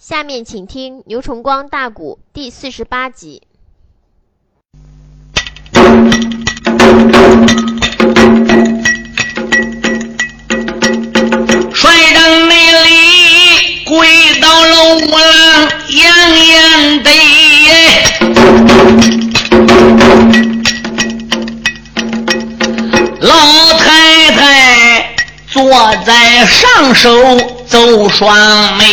下面请听牛崇光大鼓第四十八集。帅正内里跪到了五郎杨延德，老太太坐在上手走双眉，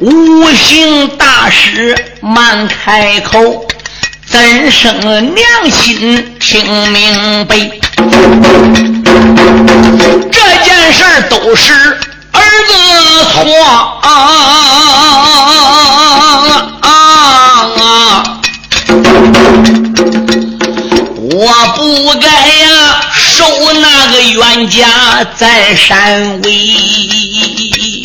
无形大师慢开口。怎生娘心听明白？这件事都是儿子错啊！我不该，那个冤家在山尾。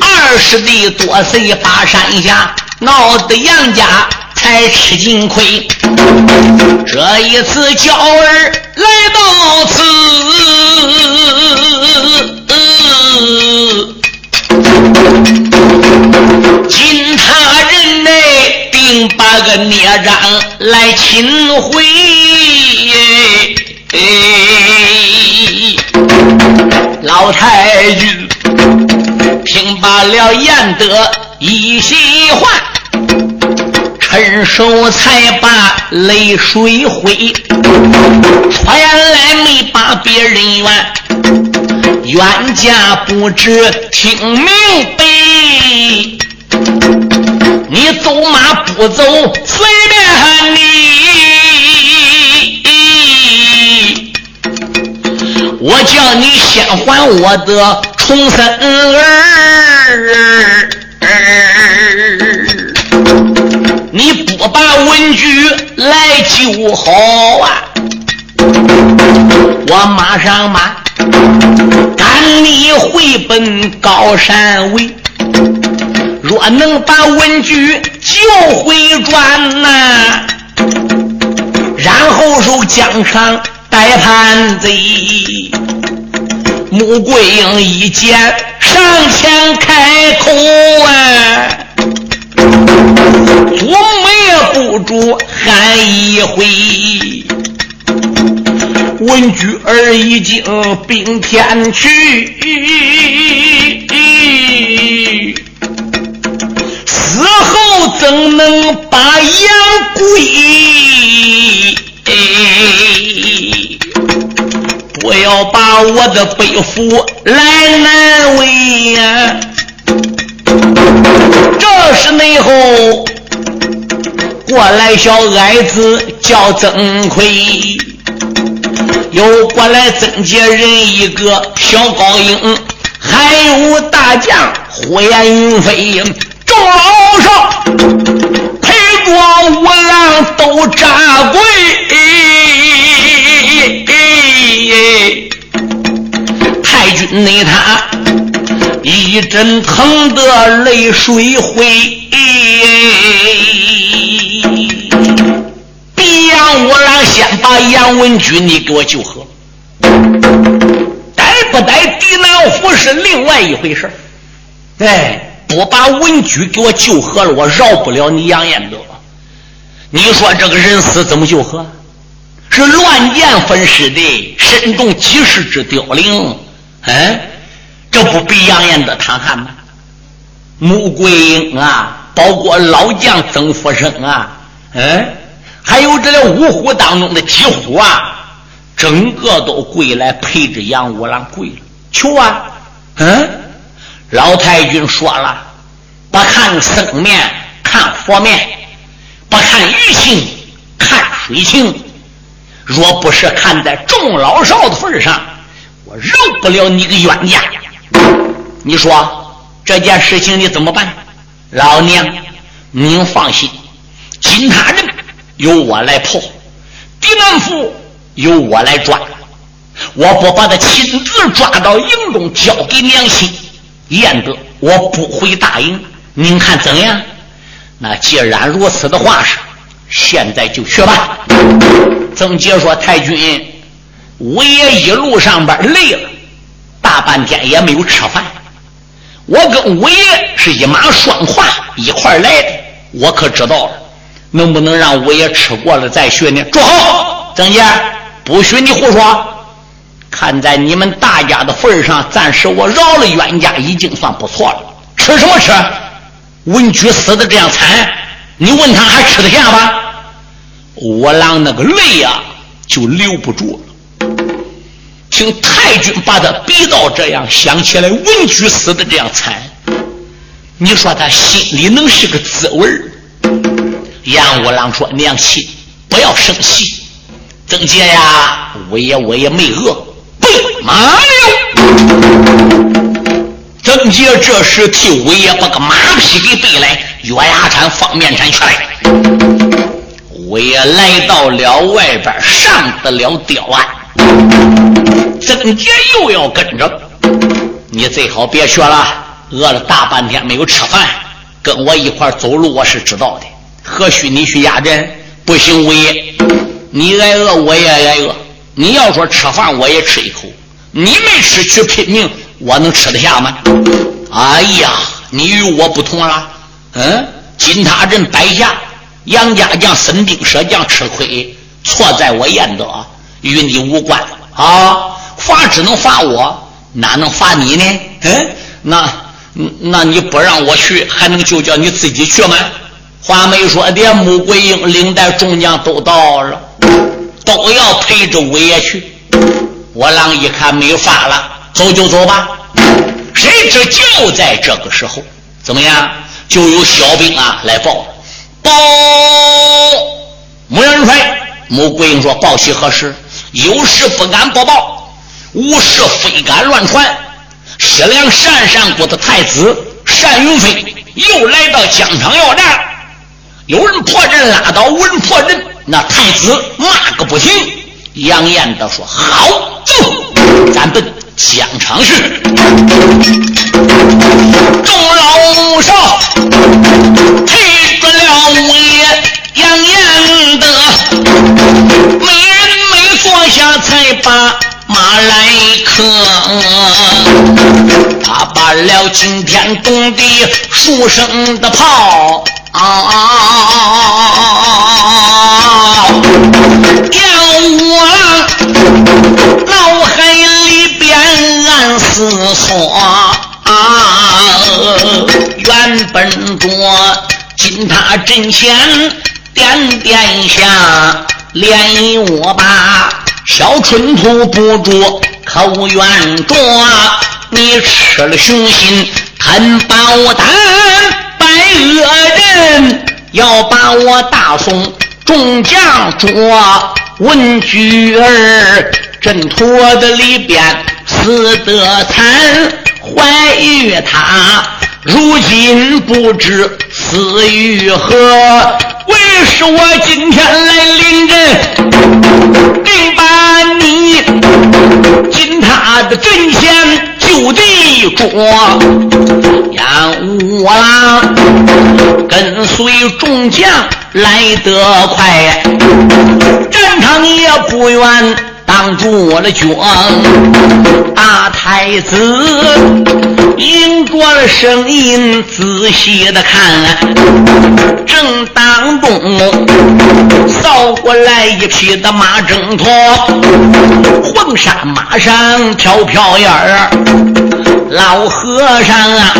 二师弟多岁把山下。闹得杨家才吃尽亏，这一次娇儿来到此，来擒回，老太君听罢了言得一席话。趁手才把泪水挥，传来没把别人怨，冤家不知听明白。你走马不走随你，我叫你先还我的重生儿。你不把文具来就好啊！我马上马赶你回奔高山围。若能把文举救回转呐，然后受疆场带叛贼。穆桂英一见上前开口啊！祖母也不住喊一回，文举儿已经并天去，后怎能把杨贵？不要把我的背负来难为呀！这是内后。过来，小矮子叫曾奎，又过来曾家人一个小高英，还有大将火焰云飞，都扎跪，太君内他一阵疼得泪水回。杨五郎先把杨文举你给我救活，逮不逮狄南府是另外一回事哎，不把文举给我救活了，我饶不了你杨延德。你说这个人死怎么救活？是乱箭分尸的，身中几十只凋零。哎，这不比杨延德惨悍吗？穆桂英啊，包括老将曾福生啊，嗯。还有这五虎当中的几虎啊，整个都跪来陪着杨五郎跪了，求啊！嗯，老太君说了，不看僧面看佛面，不看鱼情看水情。若不是看在众老少的份上，我饶不了你个冤家。你说这件事情你怎么办？老娘，您放心，金他人。由我来破，狄南府由我来抓。我不把他亲自抓到营中交给娘亲，燕德我不会答应。您看怎样？那既然如此的话是，现在就去吧。曾杰说：“太君，我也一路上边累了，大半天也没有吃饭。我跟五爷是一马双跨一块来的，我可知道了，能不能让五爷吃过了再学呢？住好，曾杰，不许你胡说。看在你们大家的份上，暂时我饶了冤家，已经算不错了。吃什么吃？文举死的这样惨，你问他还吃得下吗？我郎那个泪呀，就留不住了。听太君把他逼到这样，想起来文举死的这样惨，你说他心里能是个滋味杨五郎说：“娘亲，不要生气。曾杰呀，我也我也没饿。备马了。”曾杰这时替五爷把个马匹给备来，月牙铲、方面铲去来。五爷来到了外边，上得了吊案。曾杰又要跟着，你最好别学了，饿了大半天没有吃饭，跟我一块走路我是知道的。何须你去压阵？不行，五爷，你挨饿我也挨饿。你要说吃饭，我也吃一口。你没吃去拼命。我能吃得下吗？哎呀，你与我不同了。嗯，金塔镇摆下，杨家将、孙膑舍将吃亏，错在我燕德，与你无关啊。罚只能罚我，哪能罚你呢？嗯，那那你不让我去，还能就叫你自己去吗？话没说的，穆桂英领带众将都到了，都要陪着五爷去。我郎一看没法了。走就走吧，谁知就在这个时候，怎么样？就有小兵啊来报报，穆元帅，穆桂英说：“报喜何事？有事不敢不报，无事非敢乱传。西凉单善国的太子单云飞又来到疆场要战，有人破阵拉倒，无人破阵，那太子骂个不停。杨彦德说：好，走，咱奔。”疆场去，众老少陪着了五爷杨延德，没人没坐下才把马来磕。他把了惊天动地数声的炮，杨五郎脑海里。暗思索啊，原本着金塔阵前点点下，连我把小春兔不住口愿着，你吃了雄心吞宝丹，白恶人要把我大宋众将捉，文举儿阵托的里边。死得惨，怀玉他如今不知死于何。为是我今天来临阵，定把你进他的阵前就地捉。杨五郎跟随众将来得快，战场也不远。挡住我的脚，大太子迎着了声音，仔细的看，正当中扫过来一匹的马挣脱，黄沙马上飘飘烟儿，老和尚啊，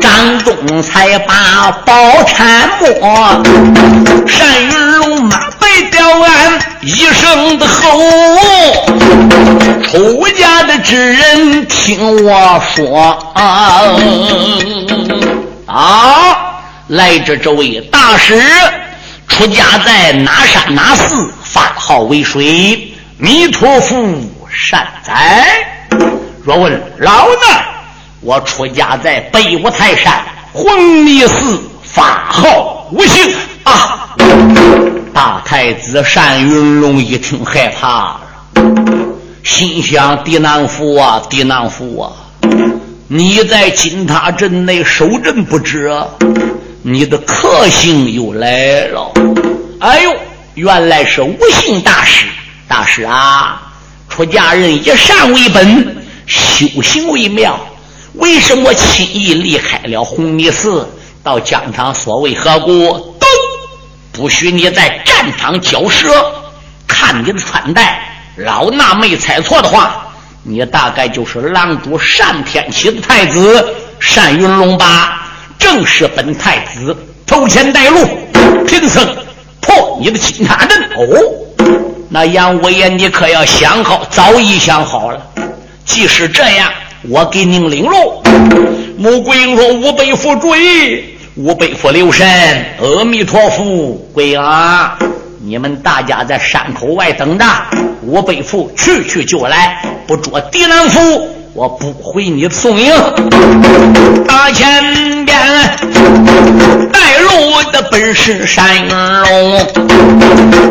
张东才把宝铲摸，单云龙马背吊鞍。一声的吼，出家的之人听我说啊！啊，来者这位大师，出家在哪山哪寺，法号为水？弥陀佛善哉！若问老衲，我出家在北五台山混密寺，法号无姓啊！大太子单云龙一听害怕了，心想：狄南府啊，狄南府啊，你在金塔镇内守镇不知，你的克星又来了。哎呦，原来是无姓大师，大师啊，出家人以善为本，修行为妙。为什么轻易离开了红泥寺，到疆场所为何故？不许你在战场交舌。看你的穿戴，老衲没猜错的话，你大概就是狼主单天启的太子单云龙吧？正是本太子头前带路，贫僧破你的金塔阵。哦，那杨五爷，你可要想好，早已想好了。即使这样。我给您领路。穆桂英说：“吾辈父注吾辈父留神。阿弥陀佛，贵儿，你们大家在山口外等着，吾背负去去就来，不捉敌难夫。”我不回你送迎，大前边带路的本是山龙，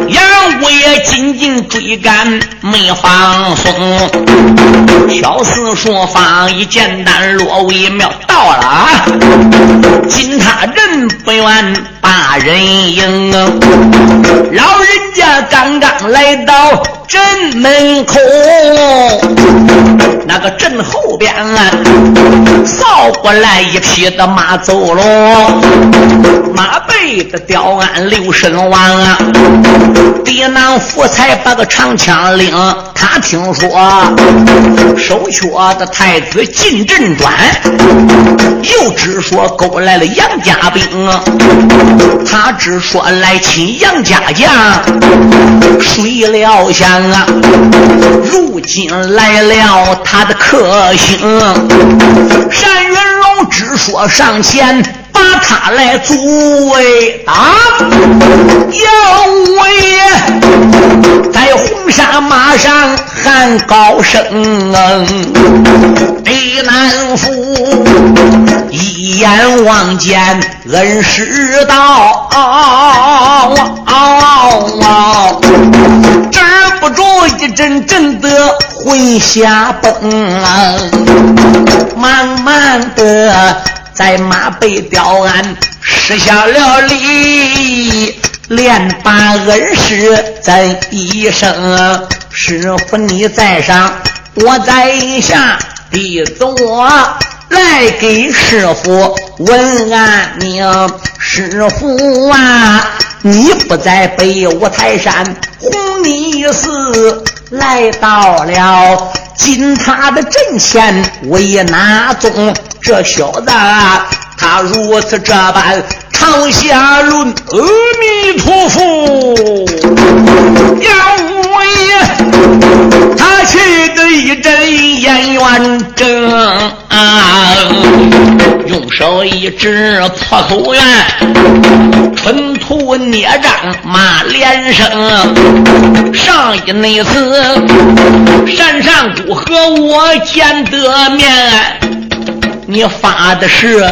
杨五爷紧紧追赶没放松，小厮说放一简单落为妙，到了。金塔人不远大人迎，老人家刚刚来到。镇门口，那个镇后边啊扫过来一匹的马走喽，马背的吊鞍留神王，狄南福才把个长枪领。他听说手阙的太子进镇转，又只说勾来了杨家兵啊，他只说来请杨家将，谁料想。啊！如今来了他的克星，单云龙只说上前把他来阻围啊！杨五爷在红沙马上喊高声，李南府一眼望见恩师到。不住一阵阵的魂下崩，慢慢的在马背吊鞍施下了礼，连把恩师赞一声：“师傅你在上，我在下，弟子我来给师傅问安宁。师傅啊，你不在北五台山。”红泥寺来到了金塔的阵前，为哪宗？这小子他如此这般长下论，阿弥陀佛，杨五爷，他气得一阵眼圆睁，用手一指破口圆，春土孽障骂连声。上一那次，山上姑和我见得面。你发的誓，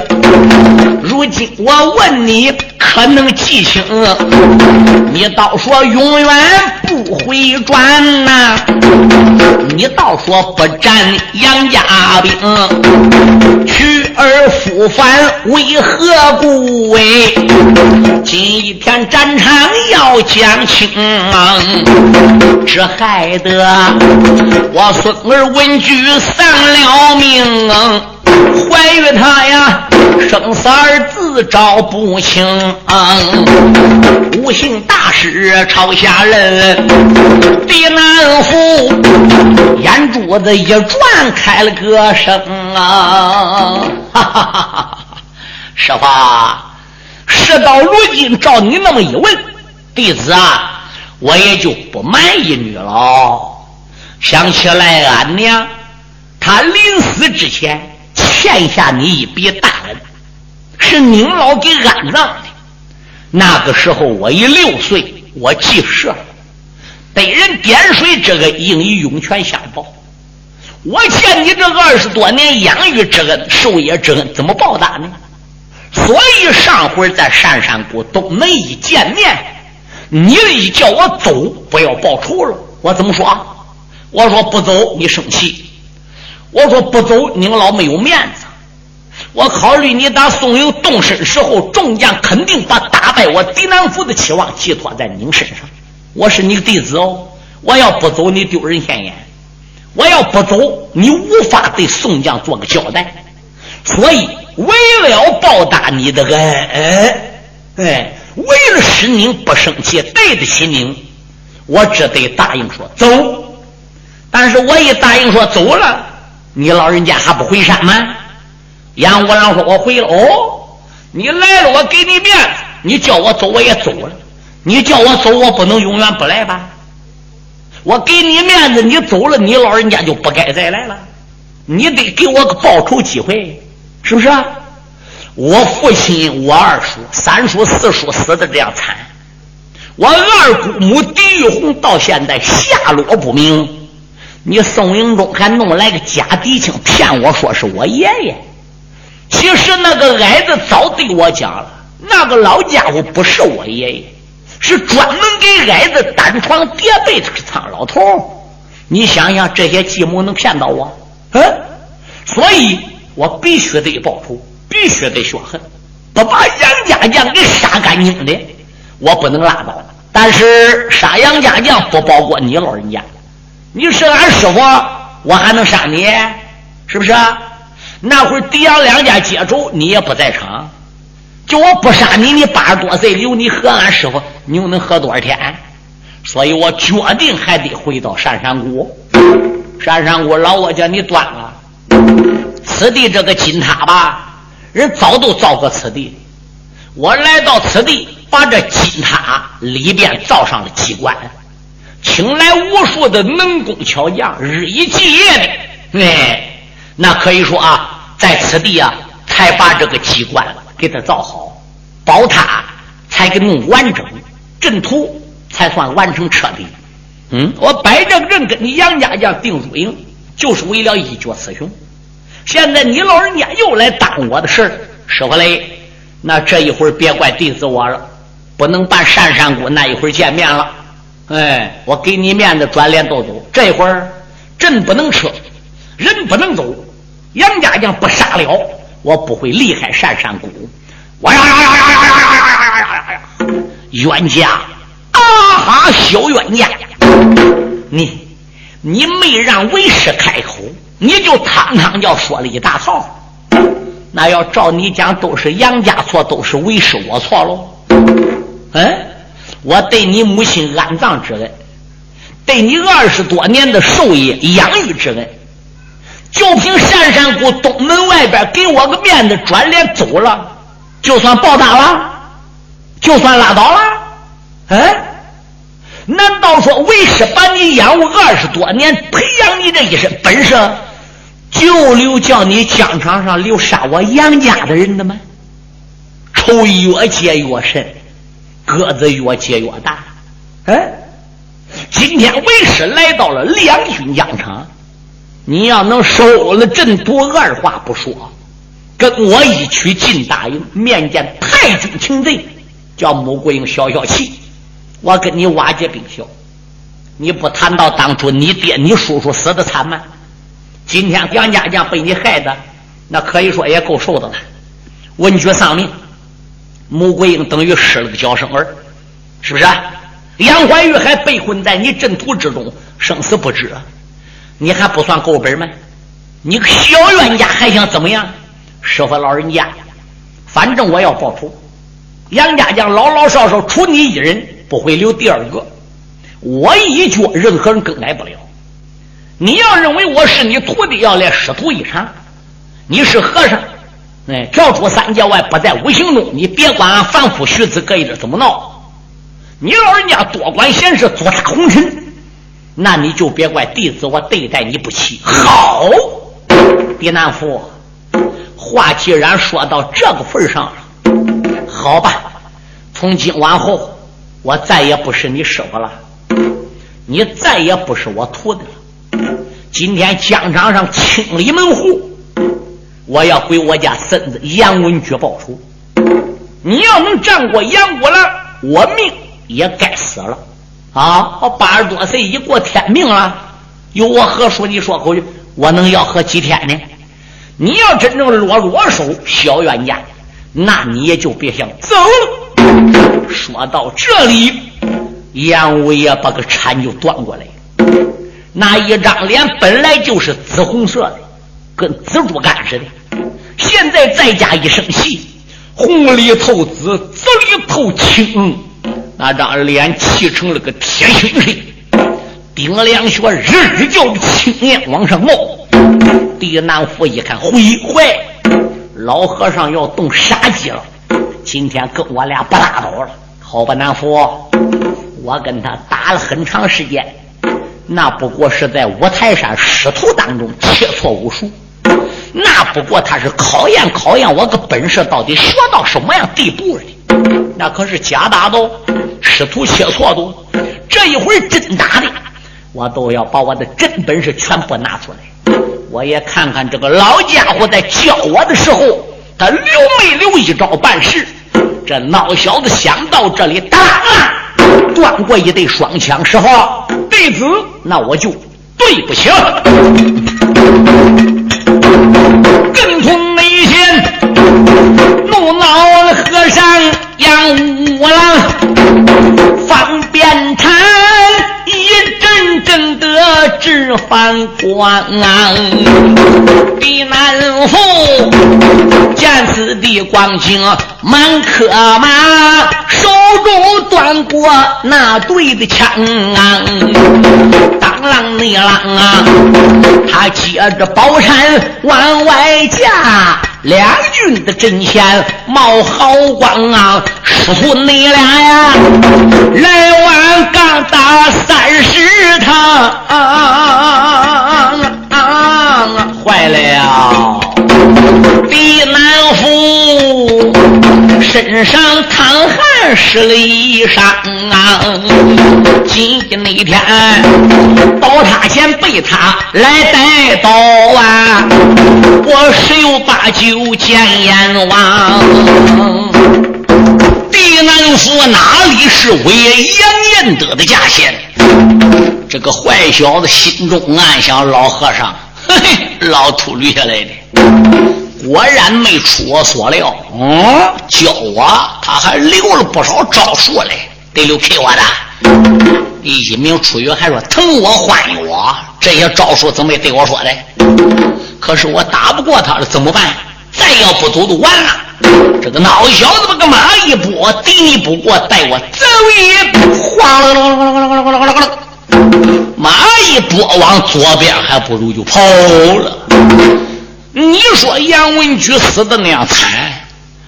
如今我问你，可能记清？你倒说永远不回转呐！你倒说不战杨家兵，去而复返为何故？哎，今一天战场要讲清，这害得我孙儿文举丧了命。怀孕他呀，生死儿自找不清。无姓大师朝下人，狄南府眼珠子一转，开了个声啊！哈哈哈哈师傅，事到如今，照你那么一问，弟子啊，我也就不瞒一女了。想起来，俺娘她临死之前。欠下你一笔大恩，是您老给安葬的。那个时候我已六岁，我记事了，得人点水这个应以涌泉相报。我欠你这二十多年养育之恩、授业之恩，怎么报答呢？所以上回在山山谷东门一见面，你一叫我走，不要报仇了。我怎么说？我说不走，你生气。我说不走，您老没有面子。我考虑你打宋营动身时候，众将肯定把打败我狄南府的期望寄托在您身上。我是你弟子哦，我要不走，你丢人现眼。我要不走，你无法对宋江做个交代。所以为了报答你的恩，哎，为了使您不生气，对得起您，我只得答应说走。但是我一答应说走了，你老人家还不回山吗？杨五郎说：“我回了。”哦，你来了，我给你面子。你叫我走，我也走了。你叫我走，我不能永远不来吧？我给你面子，你走了，你老人家就不该再来了。你得给我个报仇机会，是不是？我父亲、我二叔、三叔、四叔死的这样惨，我二姑母狄玉红到现在下落不明。你宋英忠还弄来个假嫡亲骗我说是我爷爷，其实那个矮子早对我讲了，那个老家伙不是我爷爷。是专门给矮子单床叠被的苍老头你想想这些计谋能骗到我？嗯，所以我必须得报仇，必须得血恨，不把杨家将给杀干净的，我不能拉倒。但是杀杨家将不包括你老人家，你是俺师傅，我还能杀你？是不是？那会儿狄杨两家接住，你也不在场。就我不杀你，你八十多岁留你和俺师傅，你又能活多少天？所以我决定还得回到山山谷。山山谷老我叫你断了，此地这个金塔吧，人早都造过此地。我来到此地，把这金塔里边造上了机关，请来无数的能工巧匠，日以继夜的，哎，那可以说啊，在此地啊，才把这个机关。给他造好，宝塔才给弄完整，阵图才算完成彻底。嗯，我摆这个人跟你杨家将定输赢，就是为了一决雌雄。现在你老人家又来耽我的事儿师傅嘞，那这一会儿别怪弟子我了，不能办山山谷那一会儿见面了。哎，我给你面子，转脸都走。这会儿阵不能撤，人不能走，杨家将不杀了。我不会离开山山谷，哇呀呀呀呀呀呀呀呀呀呀呀！冤家，啊哈，小冤家，你你没让为师开口，你就堂堂叫说了一大套。那要照你讲，都是杨家错，都是为师我错喽。嗯，我对你母亲安葬之恩，对你二十多年的授业养育之恩。就凭山山谷东门外边给我个面子，转脸走了，就算报答了，就算拉倒了，哎？难道说为师把你养活二十多年，培养你这一身本事，就留叫你疆场上留杀我杨家的人的吗？仇越结越深，个子越结越大，哎？今天为师来到了两军疆场。你要能收了阵图，二话不说，跟我一去进大营面见太君擒贼，叫穆桂英消消气。我跟你瓦解兵校，你不谈到当初你爹你叔叔死的惨吗？今天杨家将被你害的，那可以说也够受的了。文举丧命，穆桂英等于失了个娇生儿，是不是？杨怀玉还被困在你阵图之中，生死不知。你还不算够本吗？你个小冤家还想怎么样？师傅老人家，反正我要报仇。杨家将老老少少除你一人，不会留第二个。我一脚，任何人更改不了。你要认为我是你徒弟，要来师徒一场，你是和尚，哎，跳出三界外，不在五行中，你别管俺凡夫俗子搁一点怎么闹。你老人家多管闲事，做大红尘。那你就别怪弟子我对待你不起。好，狄南福，话既然说到这个份上了，好吧，从今往后，我再也不是你师傅了，你再也不是我徒弟了。今天疆场上清理门户，我要回我家孙子杨文举报仇。你要能战过杨国了，我命也该死了。啊！我八十多岁已过天命了，有我何叔你说口去，我能要活几天呢？你要真正落落手，小冤家，那你也就别想走了。说到这里，杨五爷把个铲就端过来，那一张脸本来就是紫红色的，跟蜘蛛干似的，现在再加一声戏，红里透紫，紫里透青，那张脸气成了个铁青色，顶两血日日叫青烟往上冒。狄南府一看，毁坏，老和尚要动杀机了，今天跟我俩不拉倒了。好吧，南府，我跟他打了很长时间，那不过是在五台山师徒当中切磋武术，那不过他是考验考验我个本事到底学到什么样地步的，那可是假打的，师徒切磋的，这一会儿真打的，我都要把我的真本事全部拿出来，我也看看这个老家伙在教我的时候，他留没留一招半式。这孬小子想到这里，当断过一对双枪，师傅，弟子那我就对不起了五郎，方便谈一阵阵的直翻光。避难府见此地光景。满克马手中端过那对的枪啊，当啷内啷啊！他接着宝山往外架，两军的阵前冒好光啊！师徒你俩呀，来往刚打三十趟，啊啊啊坏了！避难府。身上淌汗湿了衣裳啊！今天那天到他前被他来带刀啊！我十有八九见阎王。地南府哪里是为杨延德的家县？这个坏小子心中暗想：老和尚，嘿 嘿，老秃驴下来的。果然没出我所料，嗯，教我他还留了不少招数嘞，得留给我的。一名出语还说疼我欢我，这些招数怎么没对我说的？可是我打不过他了，怎么办？再要不走就完了。这个孬小子把个马一拨，敌你不过，带我走一步，哗啦啦啦啦啦啦啦啦啦，马一拨往左边，还不如就跑了。你说杨文举死的那样惨，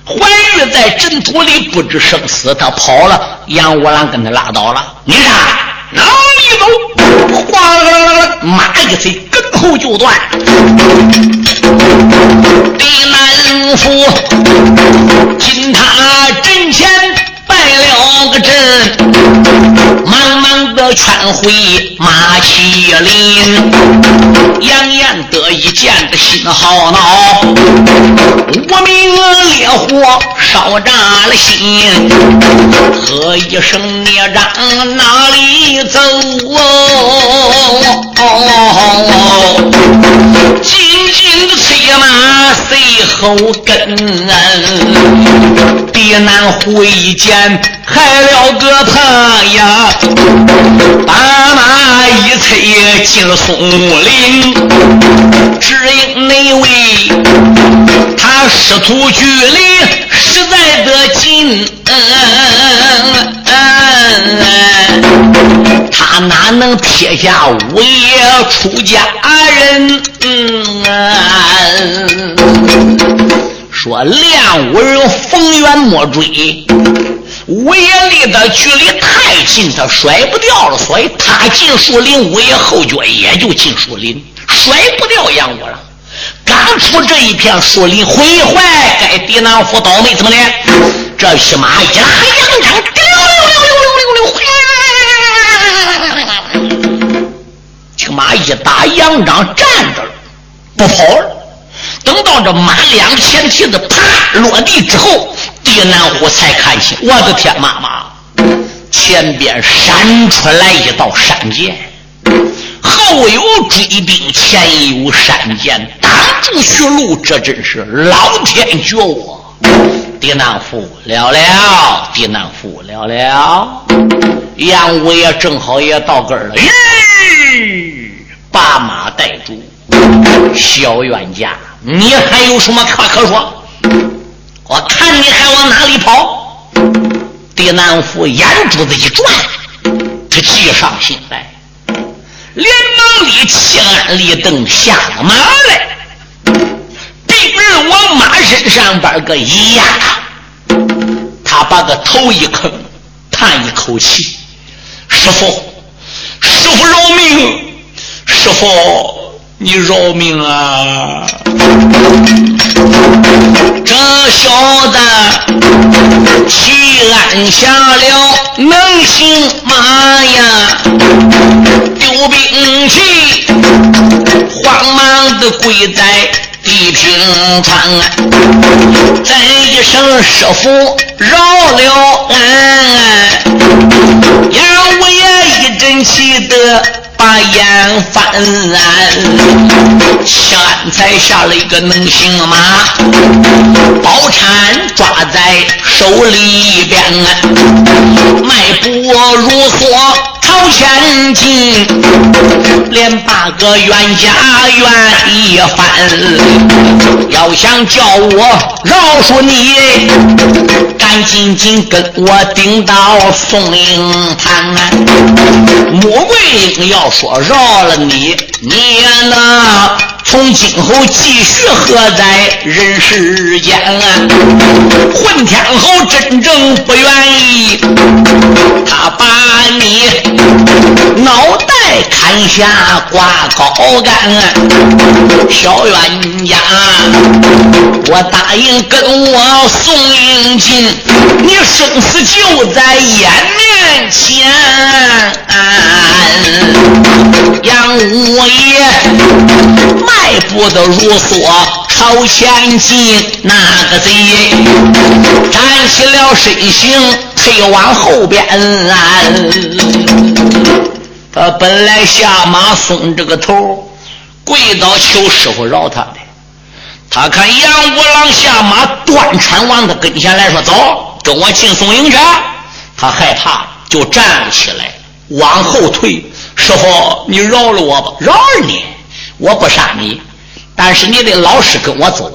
怀玉在阵土里不知生死，他跑了，杨五郎跟他拉倒了。你看哪里走？哗啦啦啦啦，马一催，跟后就断。李南府进他阵前了个阵，忙忙的劝回马麒麟。杨延德一见的心好恼，无名烈火烧炸了心。喝一声孽障哪里走？紧紧的催马随后跟。爹难回见，害了个他呀！把马一催进了松林，只因那位他师徒距离实在的近，嗯他哪能撇下五爷出家人？嗯说练武人逢冤莫追。五爷离的距离太近，他甩不掉了，所以他进树林，五爷后脚也就进树林，甩不掉杨五郎。刚出这一片树林，毁坏该狄南府倒霉怎么的？这匹马一拉杨章，这马一打杨章站着了，不跑了。等到这马两前蹄子啪落地之后。狄南虎才看清，我的天妈妈！前边闪出来一道闪电，后有追兵，前有闪电住去路，这真是老天绝我！狄南虎了了，狄南虎了了，杨五爷正好也到根儿了，咦！把马带住。小冤家，你还有什么话可说？我。看你还往哪里跑？狄南府眼珠子一转，他急上心来，连忙里气安立等下了马来，往马身上边个一压，他把个头一坑，叹一口气：“师傅，师傅饶命！师傅。”你饶命啊！这小子气按下了能行吗呀，丢兵器，慌忙的跪在地平川，咱一声师傅饶了俺，杨五爷一阵气得。把眼翻，现才下了一个能行马，宝铲抓在手里边，迈步如梭。朝前进，连八个冤家愿意翻。要想叫我饶恕你，赶紧紧跟我顶到宋营盘。穆桂英要说饶了你，你也能。从今后继续活在人世间啊，混天侯真正不愿意，他把你脑袋砍下挂高杆。小冤家，我答应跟我宋英进，你生死就在眼面前。杨五爷。迈步的如梭朝前进，那个贼站起了身形，退往后边。他本来下马松这个头，跪倒求师傅饶他的。他看杨五郎下马，断铲往他跟前来说：“走，跟我进松营去。”他害怕，就站了起来，往后退。师傅，你饶了我吧，饶了你。我不杀你，但是你得老实跟我走。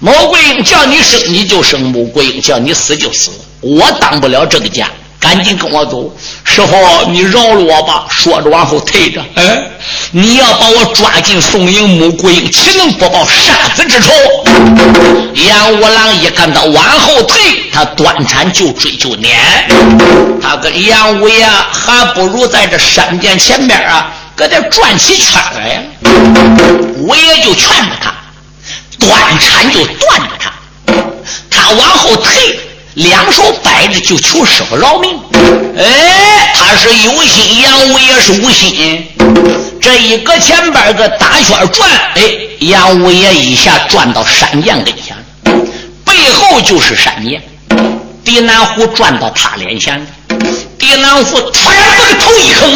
穆桂英叫你生你就生，穆桂英叫你死就死，我当不了这个家，赶紧跟我走。师傅，你饶了我吧。说着往后退着。哎，你要把我抓进宋营，穆桂英岂能不报杀子之仇？杨五郎一看他往后退，他断铲就追就撵。他跟杨五爷还不如在这山涧前边啊。搁这转起圈来，我也就劝着他，断铲就断着他，他往后退，两手摆着就求师傅饶命。哎，他是有心，杨五爷是无心。这一搁前边个大圈转，哎，杨五爷一下转到山涧跟前背后就是山涧。狄南虎转到他脸前，狄南虎突然把个头一横。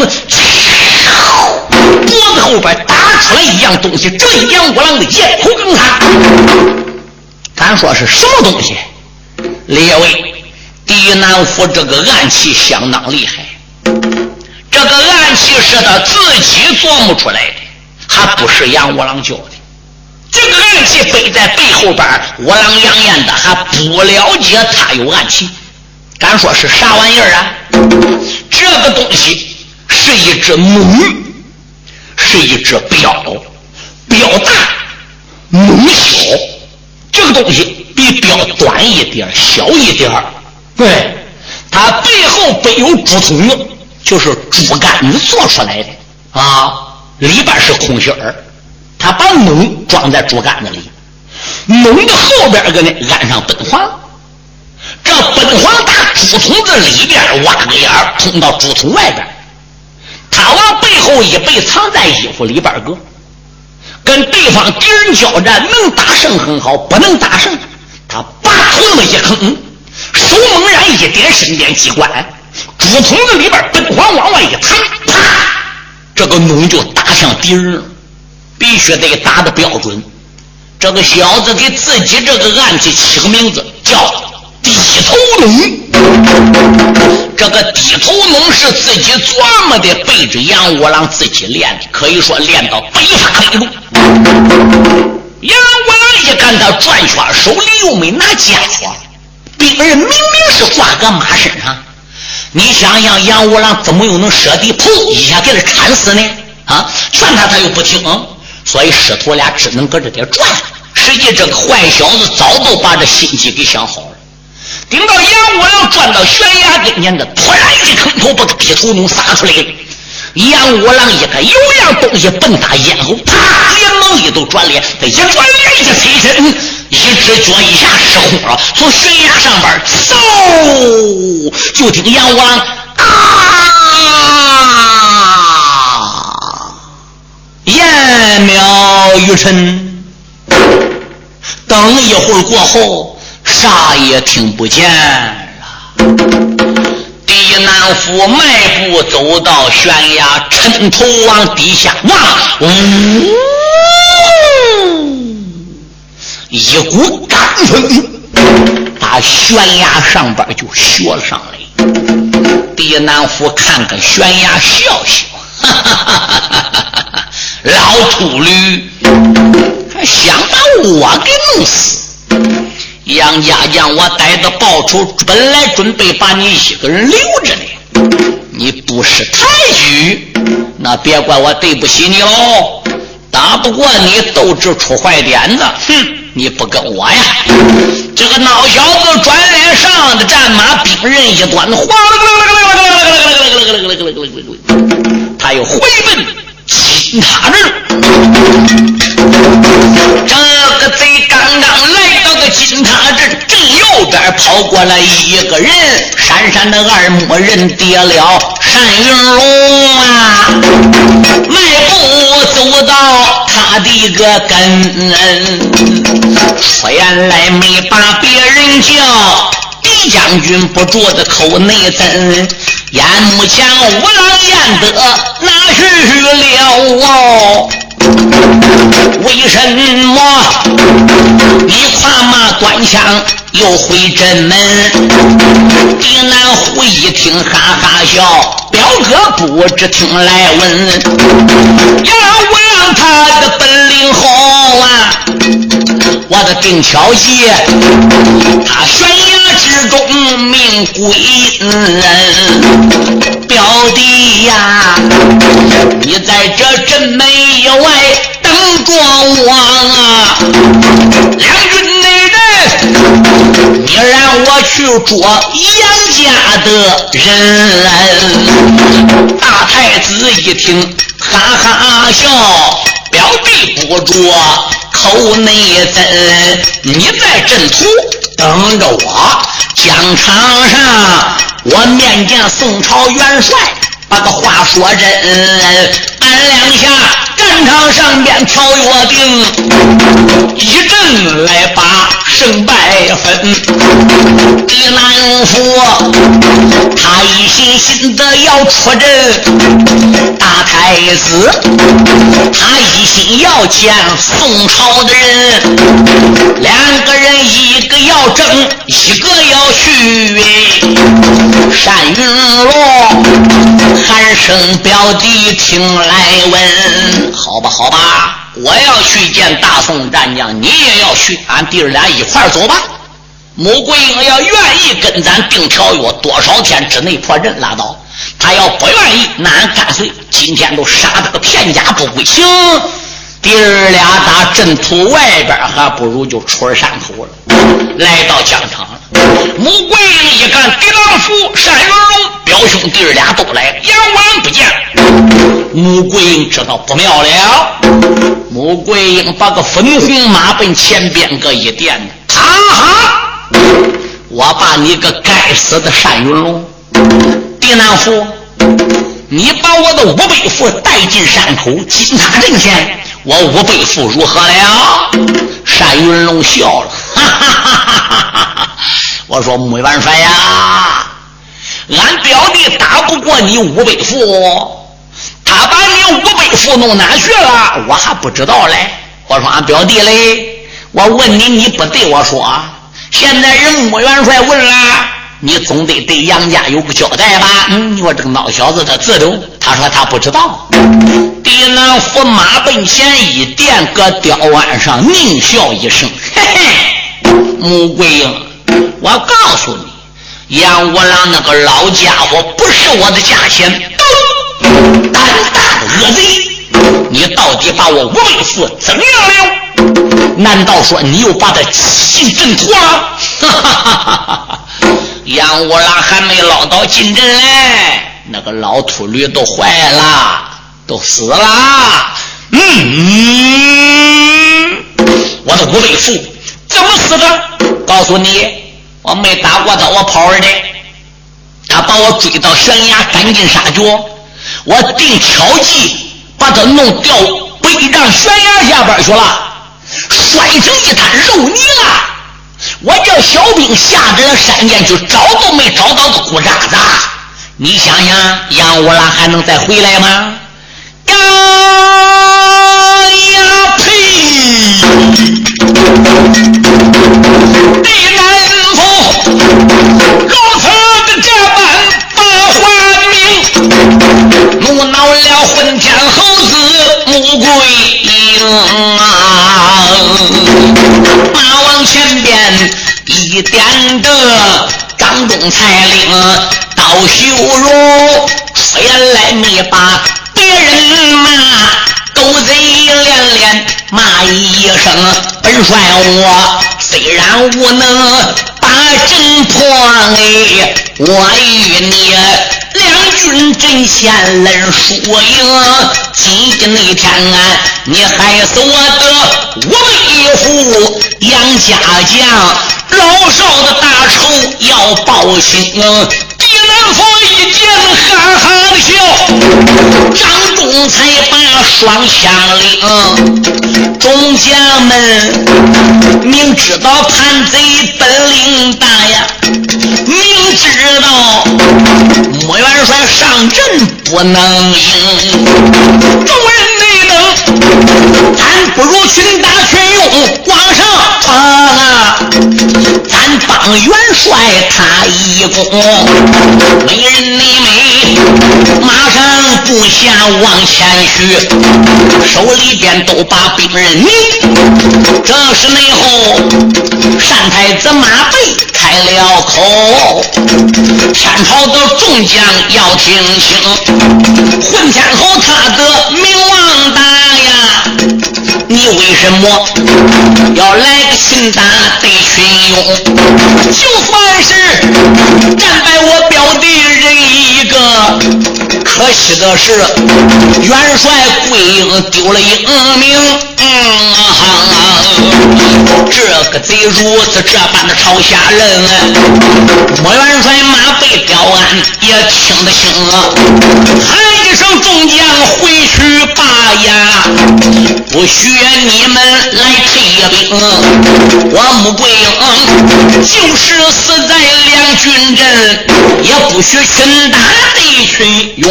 脖子后边打出来一样东西，正杨五郎的咽喉梗上。咱说是什么东西？列位，狄南府这个暗器相当厉害。这个暗器是他自己琢磨出来的，还不是杨五郎教的。这个暗器背在背后边，五郎杨艳的还不了解他有暗器。敢说是啥玩意儿啊？这个东西是一只母。是一只镖，镖大，母小。这个东西比镖短一点，小一点对，它背后背有竹筒子，就是竹竿子做出来的啊。里边是空心儿，他把弩装在竹竿子里，弩的后边个呢安上本黄。这本黄打竹筒子里边挖个眼儿，通到竹筒外边。他往背后一背，藏在衣服里边儿搁，跟对方敌人交战，能打胜很好，不能打胜，他把筒子一坑，手猛然一点身边机关，竹筒子里边奔黄往外一弹，啪，这个弩就打向敌人，必须得打的标准。这个小子给自己这个暗器起个名字，叫低头弩。这个低头农是自己琢磨的，背着杨五郎自己练的，可以说练到白发黑路。杨五郎一看他转，手里又没拿家伙，兵人明明是挂搁马身上。你想想，杨五郎怎么又能舍地噗一下给他砍死呢？啊，劝他他又不听，所以师徒俩只能搁这点转。实际这个坏小子早都把这心计给想好了。等到杨五郎转到悬崖跟前的，突然一坑头把低头龙撒出来了。杨五郎一看有样东西奔他咽喉，啪，连忙一都转脸，他一转脸一起身，一只脚一下失控了，从悬崖上边嗖，就听杨五郎啊，烟渺于尘。等一会儿过后，啥也听不见了。狄南府迈步走到悬崖，抻头往底下望，呜，一股干风打悬崖上边就学了上来。狄南府看看悬崖，笑笑，哈哈哈哈哈！老秃驴，还想把我给弄死？杨家将我逮的报仇，本来准备把你一个人留着的，你不识抬举，那别怪我对不起你喽。打不过你，斗志出坏点子，哼，你不跟我呀？这个孬小子转脸上的战马，兵刃一端，哗啦他又回奔其他人。这个贼刚刚来。金塔镇正右边跑过来一个人，闪闪的二目人跌了单云龙啊！迈步走到他的个跟，出言来没把别人叫，狄将军不住的口内憎，眼目前五郎验得哪去了哦？为什么你跨马端枪又回正门？丁南虎一听哈哈笑，表哥不知听来问，要问他的本领好啊！我的定巧计，他悬崖之中命归人。表弟呀，你在这镇门以外等着我啊！两军内人，你让我去捉杨家的人。大太子一听，哈哈笑，表弟不着口内真，你在阵图等着我，疆场上。我面见宋朝元帅，把个话说真，俺两下战场上边条约定，一阵来把胜败分。李南府他一心心的要出阵，大太子他一心要见宋朝的人，两个人一个要争，一个要去。单云龙喊声表弟，听来闻。好吧，好吧，我要去见大宋战将，你也要去，俺弟儿俩一块儿走吧。穆桂英要愿意跟咱定条约，多少天之内破阵拉倒。他要不愿意，那俺干脆今天都杀他个片甲不归。行，弟儿俩打阵图外边，还不如就出山口了，来到疆场。穆桂英一看，兄弟俩都来了，杨完不见了。穆桂英知道不妙了，穆桂英把个粉红马奔前边个一垫，哈哈！我把你个该死的单云龙，狄南福，你把我的五倍父带进山口金塔阵前，我五倍父如何了？单云龙笑了，哈哈哈哈哈哈！我说穆元帅呀，俺表弟打不过你五倍父，他把你五倍父弄哪去了？我还不知道嘞。我说俺表弟嘞，我问你，你不对我说。现在人穆元帅问了，你总得对杨家有个交代吧？嗯，你说这个孬小子他自动，他说他不知道。狄南驸马奔前一点，搁吊鞍上狞笑一声：“嘿嘿，穆桂英，我告诉你，杨五郎那个老家伙不是我的价钱。胆大的恶贼，你到底把我五位父怎样了？难道说你又把他气阵脱了？”哈哈哈哈哈！杨五郎还没捞到进阵嘞，那个老秃驴都坏了，都死了。嗯，我的五位父怎么死的？告诉你，我没打过他，我跑儿的。他把我追到悬崖，赶尽杀绝。我定巧计把他弄掉背上悬崖下边去了，摔成一滩肉泥了。我叫小兵下这山涧去找都没找到个骨渣子，你想想杨五郎还能再回来吗？呀呀呸！如此的这般把话明，怒恼了混天猴子穆桂英啊！马往前边。一点的张仲才领刀修容，原来没把别人骂，狗贼连连骂一声。本帅我虽然无能把阵破，哎，我与你两军阵前论输赢。今天那天啊，你害死我的五妹夫杨家将。老少的大仇要报清，才把双枪领，众将们明知道叛贼本领大呀，明知道穆元帅上阵不能赢，众人内等，咱不如群打群用，往上啊！咱帮元帅他一功，美人妹妹马上步下往前去，手里边都把兵刃拧。这时内后，单太子马背开了口，天朝的众将要听清，混天侯他的名望大呀。你为什么要来个群打对群勇？就算是战败我表弟人一个，可惜的是元帅桂英丢了英名。这个贼如此这般的朝下人，莫元帅马被刁安也听得清，喊一声众将回去罢呀！不许你们来退兵！我穆桂英就是死在两军阵，也不许群打对群勇。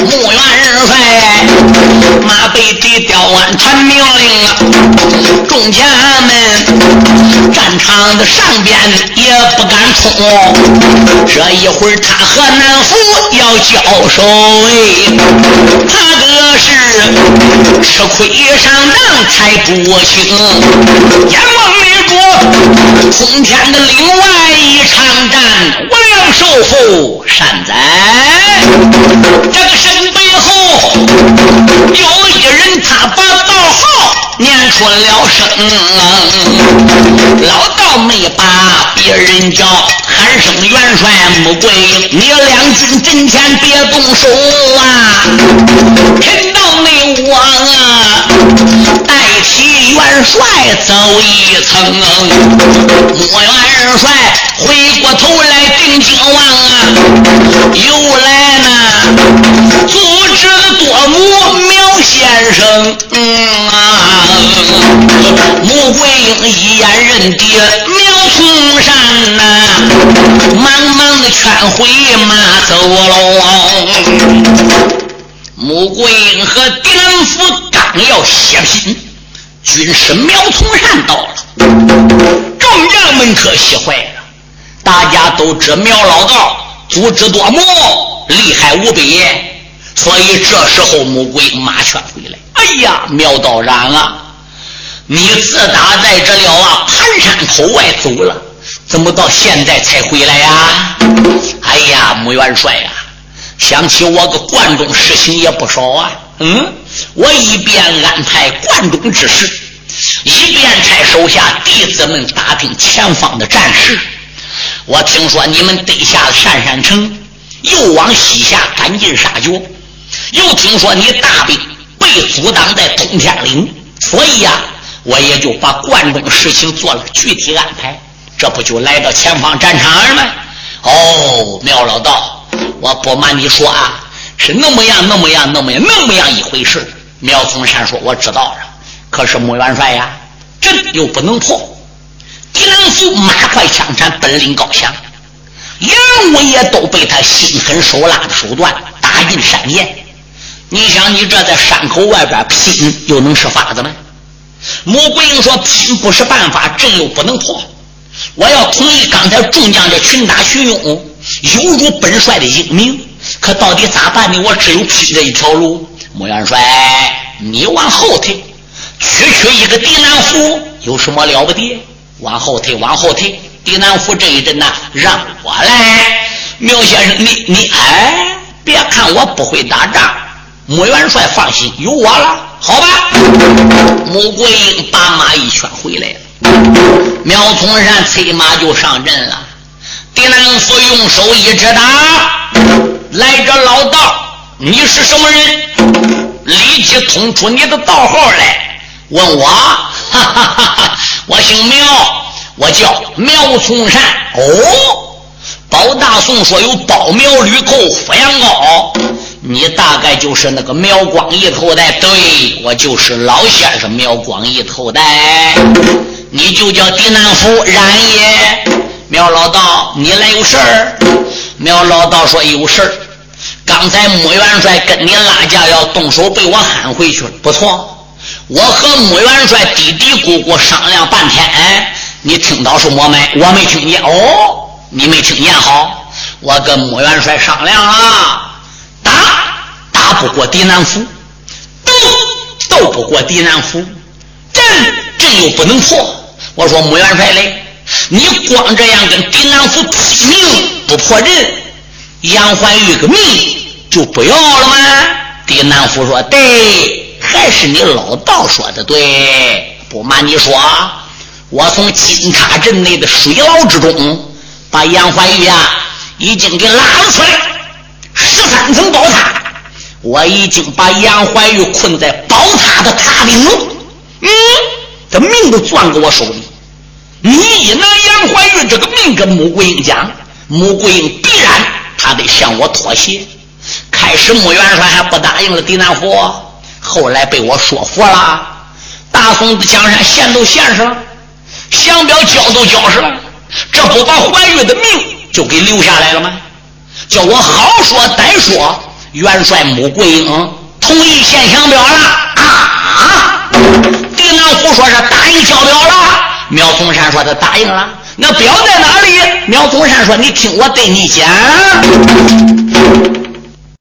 穆元帅马背的刁鞍传命令，众将们战场的上边也不敢冲。这一会儿他和南府要交手，哎，他可是。吃亏上当才不行，阎王没着通天的另外一场战，我俩受父善哉。这个身背后有一人，他把道号念出了声，老道没把别人叫，喊声元帅穆桂英，你两军阵前别动手啊！天道没我啊，代替元帅走一层。穆元帅回过头来定睛望啊，又来那组织多母苗先生。嗯啊，穆桂英一眼认爹苗从山呐，忙忙的劝回马走喽。穆桂英和狄仁福刚要血拼，军师苗从善到了，众将们可喜坏了。大家都知苗老道足智多谋，厉害无比，所以这时候穆桂英马劝回来。哎呀，苗道长啊，你自打在这了啊盘山口外走了，怎么到现在才回来呀？哎呀，穆元帅呀，想起我个关中事情也不少啊。嗯，我一边安排关中之事，一边差手下弟子们打听前方的战事。我听说你们得下了单山城，又往西下赶尽杀绝，又听说你大兵。被阻挡在通天岭，所以呀，我也就把关中事情做了具体安排，这不就来到前方战场了吗？哦，苗老道，我不瞒你说啊，是那么样，那么样，那么样，那么样一回事。苗宗山说：“我知道了，可是穆元帅呀，阵又不能破，狄仁福马快枪斩，本领高强，杨武也都被他心狠手辣的手段打进山涧。”你想，你这在山口外边拼，又能是法子吗？穆桂英说：“拼不是办法，阵又不能破。我要同意刚才众将的群打徐勇，有辱本帅的英名。可到底咋办呢？我只有拼这一条路。穆元帅，你往后退，区区一个狄南府有什么了不得？往后退，往后退。狄南府这一阵呐，让我来。苗先生，你你哎，别看我不会打仗。”穆元帅放心，有我了，好吧。穆桂英把马一圈回来了，苗从山催马就上阵了。狄南府用手一指打，来者老道，你是什么人？立即捅出你的道号来，问我。哈哈哈哈我姓苗，我叫苗从山。哦，包大宋说有包苗吕寇扶阳高。你大概就是那个苗光义头戴，对我就是老先生苗光义头戴，你就叫狄南府然也。苗老道，你来有事儿？苗老道说有事儿。刚才穆元帅跟你拉架要动手，被我喊回去了。不错，我和穆元帅嘀嘀咕咕商量半天，你听到什么没？我没听见。哦，你没听见？好，我跟穆元帅商量了。不过狄南府，斗斗不过狄南府，阵阵又不能破。我说穆元帅嘞，你光这样跟狄南府拼命不破阵，杨怀玉个命就不要了吗？狄南府说：“对，还是你老道说的对。不瞒你说，我从金塔镇内的水牢之中，把杨怀玉啊已经给拉了出来，十三层宝塔。”我已经把杨怀玉困在宝塔的塔顶了，嗯，这命都攥在我手里。你一拿杨怀玉这个命跟穆桂英讲，穆桂英必然他得向我妥协。开始穆元帅还不答应了狄南虎，后来被我说服了。大宋的江山献都献上了，降表交都交上了，这不把怀玉的命就给留下来了吗？叫我好说歹说。元帅穆桂英同意献降表了啊！丁老虎说是答应交表了。苗宗山说他答应了。那表在哪里？苗宗山说：“你听我对你讲。”